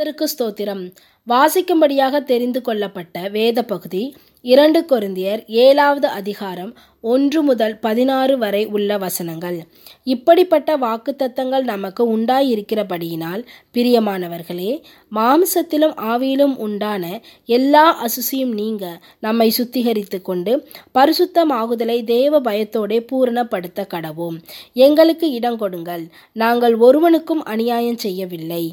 கர்த்தருக்கு ஸ்தோத்திரம். வாசிக்கும்படியாக தெரிந்து கொள்ளப்பட்ட வேத பகுதி இரண்டு கொருந்தியர் ஏழாவது அதிகாரம் ஒன்று முதல் பதினாறு வரை உள்ள வசனங்கள். இப்படிப்பட்ட வாக்குத்தத்தங்கள் நமக்கு உண்டாயிருக்கிறபடியினால் பிரியமானவர்களே மாம்சத்திலும் ஆவியிலும் உண்டான எல்லா அசுசியும் நீங்க நம்மை சுத்திகரித்து கொண்டு பரிசுத்தமாகுதலை தேவ பயத்தோடே பூரணப்படுத்த கடவோம் எங்களுக்கு இடம் கொடுங்கள். நாங்கள் ஒருவனுக்கும் அநியாயம் செய்யவில்லை.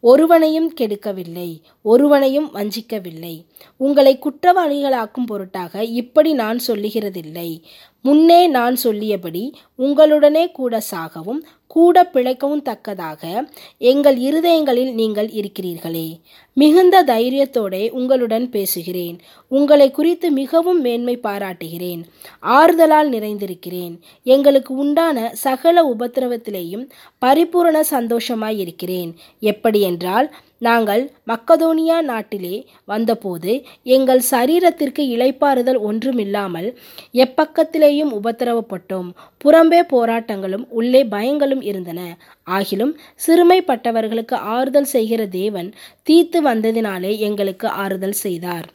ஒருவனையும் கெடுக்கவில்லை ஒருவனையும் வஞ்சிக்கவில்லை. உங்களை குற்றவாளிகளாக்கும் பொருட்டாக இப்படி நான் சொல்லுகிறதில்லை. முன்னே நான் சொல்லியபடி உங்களுடனே கூட சாகவும் கூட பிழைக்கவும் தக்கதாக எங்கள் இருதயங்களில் நீங்கள் இருக்கிறீர்களே. மிகுந்த தைரியத்தோடே உங்களுடன் பேசுகிறேன். உங்களை குறித்து மிகவும் மேன்மை பாராட்டுகிறேன். ஆறுதலால் நிறைந்திருக்கிறேன். எங்களுக்கு உண்டான சகல உபத்திரவத்திலேயும் பரிபூரண சந்தோஷமாய் இருக்கிறேன். எப்படி என்றால் நாங்கள் மக்கதோனியா நாட்டிலே வந்தபோது எங்கள் சரீரத்திற்கு இளைப்பாறுதல் ஒன்றுமில்லாமல் எப்பக்கத்திலேயும் உபத்திரவப்பட்டோம். புறம்பே போராட்டங்களும் உள்ளே பயங்களும் இருந்தன. ஆகிலும் சிறுமைப்பட்டவர்களுக்கு ஆறுதல் செய்கிற தேவன் தீத்து வந்ததினாலே எங்களுக்கு ஆறுதல் செய்தார்.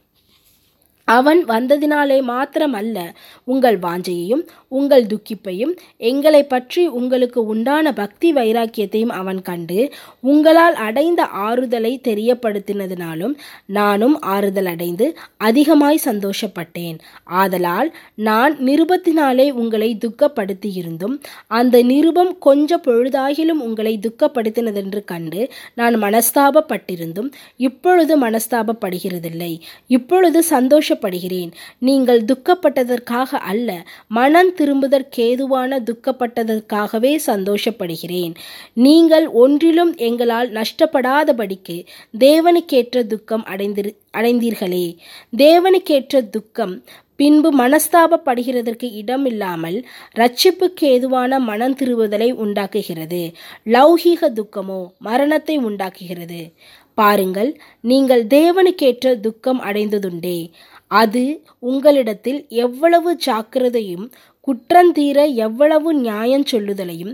அவன் வந்ததினாலே மாத்திரமல்ல உங்கள் வாஞ்சையையும் உங்கள் துக்கிப்பையும் எங்களை பற்றி உங்களுக்கு உண்டான பக்தி வைராக்கியத்தையும் அவன் கண்டு உங்களால் அடைந்த ஆறுதலை தெரியப்படுத்தினதினாலும் நானும் ஆறுதல் அடைந்து அதிகமாய் சந்தோஷப்பட்டேன். ஆதலால் நான் நிருபத்தினாலே உங்களை துக்கப்படுத்தியிருந்தும் அந்த நிருபம் கொஞ்ச பொழுதாகிலும் உங்களை துக்கப்படுத்தினதென்று கண்டு நான் மனஸ்தாபப்பட்டிருந்தும் இப்பொழுது மனஸ்தாபப்படுகிறதில்லை. இப்பொழுது சந்தோஷ சந்தோஷப்படுகிறேன். நீங்கள் துக்கப்பட்டதற்காக அல்ல மனம் திரும்புதற்கேதுவான துக்கப்பட்டதற்காகவே சந்தோஷப்படுகிறேன். நீங்கள் ஒன்றிலும் எங்களால் நஷ்டப்படாதபடிக்கு தேவனுக்கேற்ற துக்கம் அடைந்திரு அடைந்தீர்களே. தேவனுக்கேற்ற துக்கம் பின்பு மனஸ்தாபப்படுகிறதற்கு இடமில்லாமல் ரட்சிப்புக்கு ஏதுவான மனம் திருவுதலை உண்டாக்குகிறது. லௌகீக துக்கமோ மரணத்தை உண்டாக்குகிறது. பாருங்கள் நீங்கள் தேவனுக்கேற்ற துக்கம் அடைந்ததுண்டே. அது உங்களிடத்தில் எவ்வளவு ஜாக்கிரதையும் குற்றந்தீர எவ்வளவு நியாயம் சொல்லுதலையும்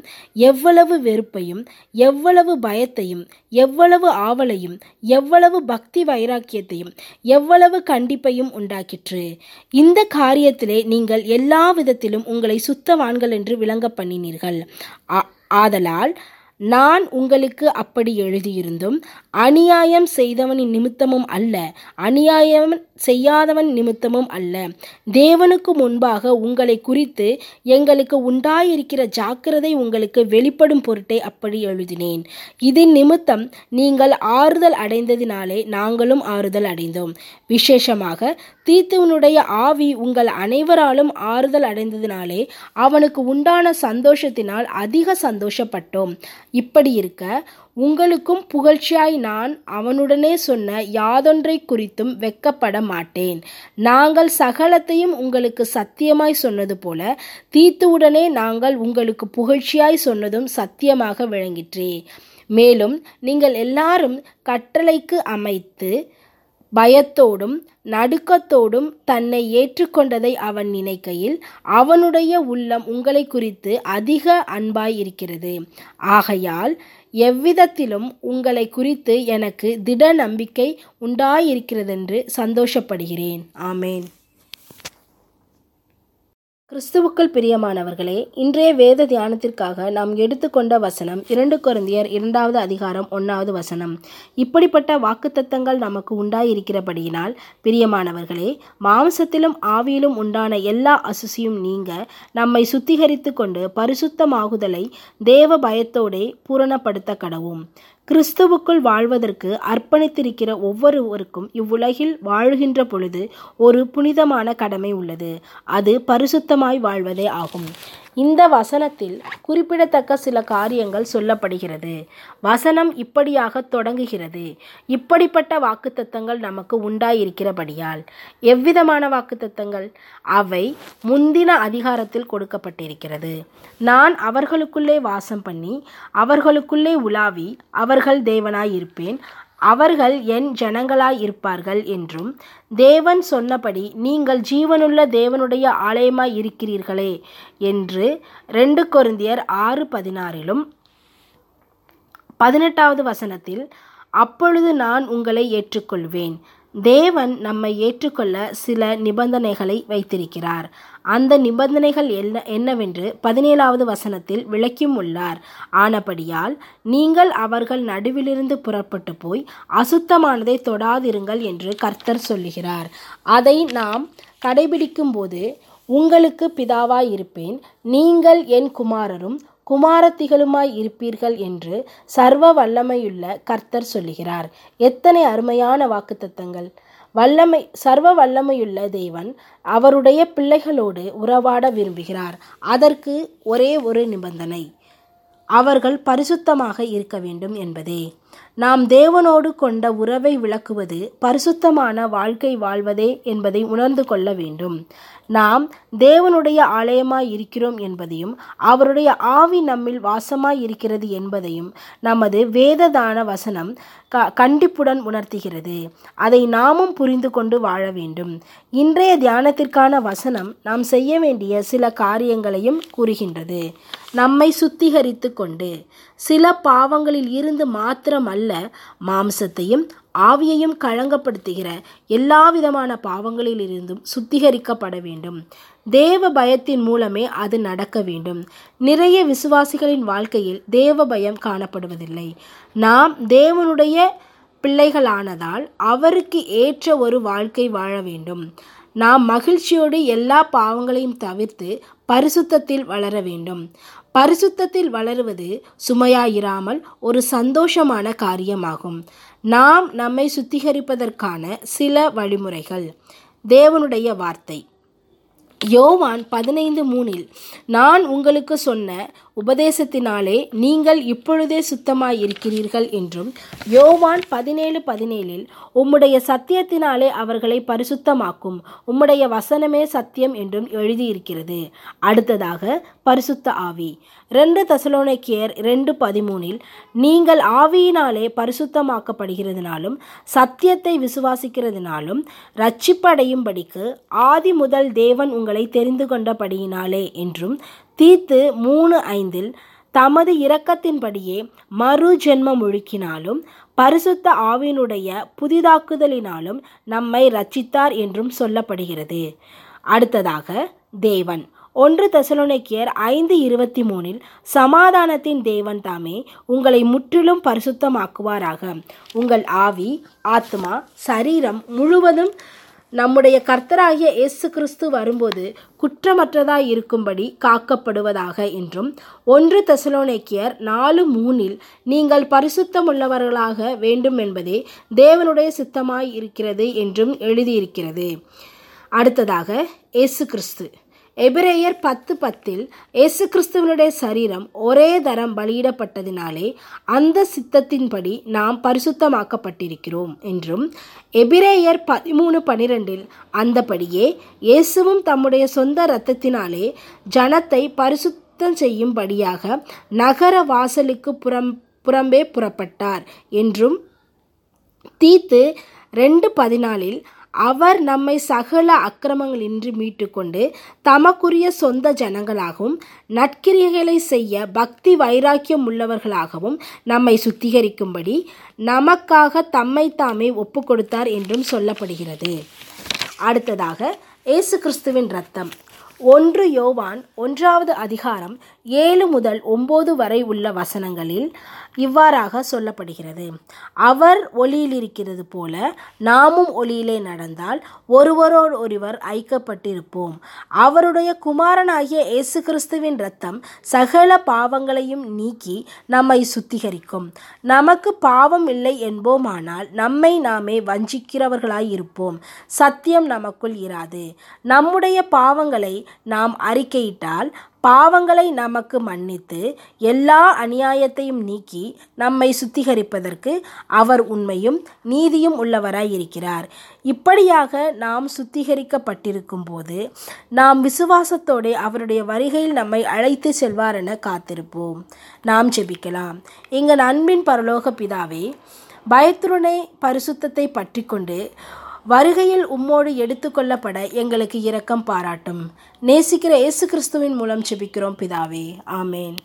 எவ்வளவு வெறுப்பையும் எவ்வளவு பயத்தையும் எவ்வளவு ஆவலையும் எவ்வளவு பக்தி வைராக்கியத்தையும் எவ்வளவு கண்டிப்பையும் உண்டாக்கிற்று. இந்த காரியத்திலே நீங்கள் எல்லா விதத்திலும் உங்களை சுத்தவான்கள் என்று விளங்க பண்ணினீர்கள். ஆதலால் நான் உங்களுக்கு அப்படி எழுதியிருந்தும் அநியாயம் செய்தவனின் நிமித்தமும் அல்ல அநியாயம் செய்யாதவன் நிமித்தமும் அல்ல. தேவனுக்கு முன்பாக உங்களை குறித்து எங்களுக்கு உண்டாயிருக்கிற ஜாக்கிரதை உங்களுக்கு வெளிப்படும் பொருட்டை அப்படி எழுதினேன். இதன் நிமித்தம் நீங்கள் ஆறுதல் அடைந்ததினாலே நாங்களும் ஆறுதல் அடைந்தோம். விசேஷமாக தீத்துவனுடைய ஆவி உங்கள் அனைவராலும் ஆறுதல் அடைந்ததினாலே அவனுக்கு உண்டான சந்தோஷத்தினால் அதிக சந்தோஷப்பட்டோம். இப்படி இருக்க உங்களுக்கும் புகழ்ச்சியாய் நான் அவனுடனே சொன்ன யாதொன்றை குறித்தும் வெக்கப்பட மாட்டேன். நாங்கள் சகலத்தையும் உங்களுக்கு சத்தியமாய் சொன்னது போல தீத்துவுடனே நாங்கள் உங்களுக்கு புகழ்ச்சியாய் சொன்னதும் சத்தியமாக விளங்கிற்றே. மேலும் நீங்கள் எல்லாரும் கட்டளைக்கு அமைத்து பயத்தோடும் நடுக்கத்தோடும் தன்னை ஏற்றுக்கொண்டதை அவன் நினைக்கையில் அவனுடைய உள்ளம் உங்களை குறித்து அதிக அன்பாய் இருக்கிறது. ஆகையால் எவ்விதத்திலும் உங்களை குறித்து எனக்கு திட நம்பிக்கை உண்டாயிருக்கிறதென்று சந்தோஷப்படுகிறேன். ஆமேன். கிறிஸ்துவுக்குள் பிரியமானவர்களே இன்றைய வேத தியானத்திற்காக நாம் எடுத்துக்கொண்ட வசனம் இரண்டு குருந்தியர் இரண்டாவது அதிகாரம் ஒன்றாவது வசனம். இப்படிப்பட்ட வாக்குத்தத்தங்கள் நமக்கு உண்டாயிருக்கிறபடியினால் பிரியமானவர்களே மாம்சத்திலும் ஆவியிலும் உண்டான எல்லா அசுசியும் நீங்க நம்மை சுத்திகரித்து கொண்டு பரிசுத்தமாகுதலை தேவ பயத்தோடே பூரணப்படுத்த கடவும் கிறிஸ்துவுக்குள் வாழ்வதற்கு அர்ப்பணித்திருக்கிற ஒவ்வொருவருக்கும் இவ்வுலகில் வாழ்கின்ற பொழுது ஒரு புனிதமான கடமை உள்ளது. அது பரிசுத்தமாய் வாழ்வதே ஆகும். இந்த வசனத்தில் குறிப்பிடத்தக்க சில காரியங்கள் சொல்லப்படுகிறது. வசனம் இப்படியாக தொடங்குகிறது. இப்படிப்பட்ட வாக்குத்தத்தங்கள் நமக்கு உண்டாயிருக்கிறபடியால் எவ்விதமான வாக்குத்தத்தங்கள்? அவை முந்தின அதிகாரத்தில் கொடுக்கப்பட்டிருக்கிறது. நான் அவர்களுக்குள்ளே வாசம் பண்ணி அவர்களுக்குள்ளே உலாவி அவர்கள் தேவனாயிருப்பேன் அவர்கள் என் ஜனங்களாயிருப்பார்கள் என்றும் தேவன் சொன்னபடி நீங்கள் ஜீவனுள்ள தேவனுடைய ஆலயமாய் இருக்கிறீர்களே என்று ரெண்டு கொருந்தியர் ஆறு பதினாறிலும் பதினெட்டாவது வசனத்தில் அப்பொழுது நான் உங்களை ஏற்றுக்கொள்வேன். தேவன் நம்மை ஏற்றுக்கொள்ள சில நிபந்தனைகளை வைத்திருக்கிறார். அந்த நிபந்தனைகள் என்ன என்னவென்று பதினேழாவது வசனத்தில் விளக்கியும் உள்ளார். ஆனபடியால் நீங்கள் அவர்கள் நடுவிலிருந்து புறப்பட்டு போய் அசுத்தமானதை தொடாதிருங்கள் என்று கர்த்தர் சொல்லுகிறார். அதை நாம் கடைபிடிக்கும் போது உங்களுக்கு பிதாவாய் இருப்பேன் நீங்கள் என் குமாரரும் குமாரத்திகளுமாய் இருப்பீர்கள் என்று சர்வ வல்லமையுள்ள கர்த்தர் சொல்லுகிறார். எத்தனை அருமையான வாக்குத்தத்தங்கள். வல்லமை சர்வ வல்லமையுள்ள தேவன் அவருடைய பிள்ளைகளோடு உறவாட விரும்புகிறார். அதற்கு ஒரே ஒரு நிபந்தனை. அவர்கள் பரிசுத்தமாக இருக்க வேண்டும் என்பதே. நாம் தேவனோடு கொண்ட உறவை விளக்குவது பரிசுத்தமான வாழ்க்கை வாழ்வதே என்பதை உணர்ந்து கொள்ள வேண்டும். நாம் தேவனுடைய ஆலயமாய் இருக்கிறோம் என்பதையும் அவருடைய ஆவி நம்மில் வாசமாய் இருக்கிறது என்பதையும் நமது வேததான வசனம் க கண்டிப்புடன் உணர்த்துகிறது. அதை நாமும் புரிந்து கொண்டு வாழ வேண்டும். இன்றைய தியானத்திற்கான வசனம் நாம் செய்ய வேண்டிய சில காரியங்களையும் கூறுகின்றது. நம்மை சுத்திகரித்து கொண்டு சில பாவங்களில் இருந்து மாத்திரமல்ல மாம்சத்தையும் ஆவியையும் களங்கப்படுத்துகிற எல்லா விதமான பாவங்களிலிருந்தும் சுத்திகரிக்கப்பட வேண்டும். தேவ பயத்தின் மூலமே அது நடக்க வேண்டும். நிறைய விசுவாசிகளின் வாழ்க்கையில் தேவ பயம் காணப்படுவதில்லை. நாம் தேவனுடைய பிள்ளைகளானதால் அவருக்கு ஏற்ற ஒரு வாழ்க்கை வாழ வேண்டும். நாம் மகிழ்ச்சியோடு எல்லா பாவங்களையும் தவிர்த்து பரிசுத்தத்தில் வளர வேண்டும். பரிசுத்தத்தில் வளருவது சுமையாயிராமல் ஒரு சந்தோஷமான காரியமாகும். நாம் நம்மை சுத்திகரிப்பதற்கான சில வழிமுறைகள். தேவனுடைய வார்த்தை. யோவான் பதினைந்து மூணில் நான் உங்களுக்கு சொன்ன உபதேசத்தினாலே நீங்கள் இப்பொழுதே சுத்தமாய் இருக்கிறீர்கள் என்றும் யோவான் பதினேழு பதினேழில் உம்முடைய சத்தியத்தினாலே அவர்களை பரிசுத்தமாக்கும். உம்முடைய வசனமே சத்தியம் என்றும் எழுதியிருக்கிறது. அடுத்ததாக பரிசுத்த ஆவி. ரெண்டு தசலோனைக்கியர் ரெண்டு பதிமூனில் நீங்கள் ஆவியினாலே பரிசுத்தமாக்கப்படுகிறதுனாலும் சத்தியத்தை விசுவாசிக்கிறதுனாலும் ரட்சிப்படையும்படிக்கு ஆதி முதல் தேவன் உங்களை தெரிந்து கொண்டபடியினாலே என்றும் தீத்து மூணு ஐந்தில் தமது இரக்கத்தின்படியே மறு ஜென்மம் ஒழுக்கினாலும் பரிசுத்த ஆவியினுடைய புதிதாக்குதலினாலும் நம்மை ரச்சித்தார் என்றும் சொல்லப்படுகிறது. அடுத்ததாக தேவன். ஒன்று தெசலோனிக்கியர் ஐந்து இருபத்தி மூணில் சமாதானத்தின் தேவன் தாமே உங்களை முற்றிலும் பரிசுத்தமாக்குவாராக. உங்கள் ஆவி ஆத்மா சரீரம் முழுவதும் நம்முடைய கர்த்தராகிய இயேசு கிறிஸ்து வரும்போது குற்றமற்றதாய் இருக்கும்படி காக்கப்படுவதாக என்றும் ஒன்று தெசலோனேக்கியர் நாலு மூணில் நீங்கள் பரிசுத்தமுள்ளவர்களாக வேண்டும் என்பதே தேவனுடைய சித்தமாய் இருக்கிறது என்றும் எழுதியிருக்கிறது. அடுத்ததாக இயேசு கிறிஸ்து எபிரேயர் பத்து பத்தில் இயேசு கிறிஸ்துவனுடைய சரீரம் ஒரே தரம் பலியிடப்பட்டதினாலே அந்த சித்தத்தின்படி நாம் பரிசுத்தமாக்கப்பட்டிருக்கிறோம் என்றும் எபிரேயர் பதிமூணு பனிரெண்டில் அந்தபடியே இயேசுவும் தம்முடைய சொந்த இரத்தத்தினாலே ஜனத்தை பரிசுத்தம் செய்யும்படியாக நகர வாசலுக்கு புறம் புறம்பே புறப்பட்டார் என்றும் தீத்து ரெண்டு பதினாலில் அவர் நம்மை சகல அக்கிரமங்களின்றி மீட்டுக்கொண்டு தமக்குரிய சொந்த ஜனங்களாகவும் நற்கிரியைகளை செய்ய பக்தி வைராக்கியம் உள்ளவர்களாகவும் நம்மை சுத்திகரிக்கும்படி நமக்காக தம்மை தாமே ஒப்பு கொடுத்தார் என்றும் சொல்லப்படுகிறது. அடுத்ததாக இயேசு கிறிஸ்துவின் ரத்தம் ஒன்று யோவான் ஒன்றாவது அதிகாரம் ஏழு முதல் ஒம்பது வரை உள்ள வசனங்களில் இவ்வாறாக சொல்லப்படுகிறது. அவர் ஒளியில் இருக்கிறது போல நாமும் ஒளியிலே நடந்தால் ஒருவரோடு ஒருவர் ஐக்கப்பட்டிருப்போம். அவருடைய குமாரனாகிய இயேசு கிறிஸ்துவின் ரத்தம் சகல பாவங்களையும் நீக்கி நம்மை சுத்திகரிக்கும். நமக்கு பாவம் இல்லை என்போமானால் நம்மை நாமே வஞ்சிக்கிறவர்களாய் இருப்போம் சத்தியம் நமக்குள் இராது. நம்முடைய பாவங்களை நாம் அறிக்கையிட்டால் பாவங்களை நமக்கு மன்னித்து எல்லா அநியாயத்தையும் நீக்கி நம்மை சுத்திகரிப்பதற்கு அவர் உண்மையும் நீதியும் உள்ளவராய் இருக்கிறார். இப்படியாக நாம் சுத்திகரிக்கப்பட்டிருக்கும் போது நாம் விசுவாசத்தோடு அவருடைய வருகையில் நம்மை அழைத்து செல்வார் என காத்திருப்போம். நாம் ஜெபிக்கலாம். எங்கள் அன்பின் பரலோக பிதாவே பயத்துடனே பரிசுத்தத்தை பற்றி கொண்டு வருகையில் உம்மோடு எடுத்துக்கொள்ளப்பட எங்களுக்கு இரக்கம் பாராட்டும். நேசிக்கிற இயேசு கிறிஸ்துவின் மூலம் செபிக்கிறோம் பிதாவே. ஆமேன்.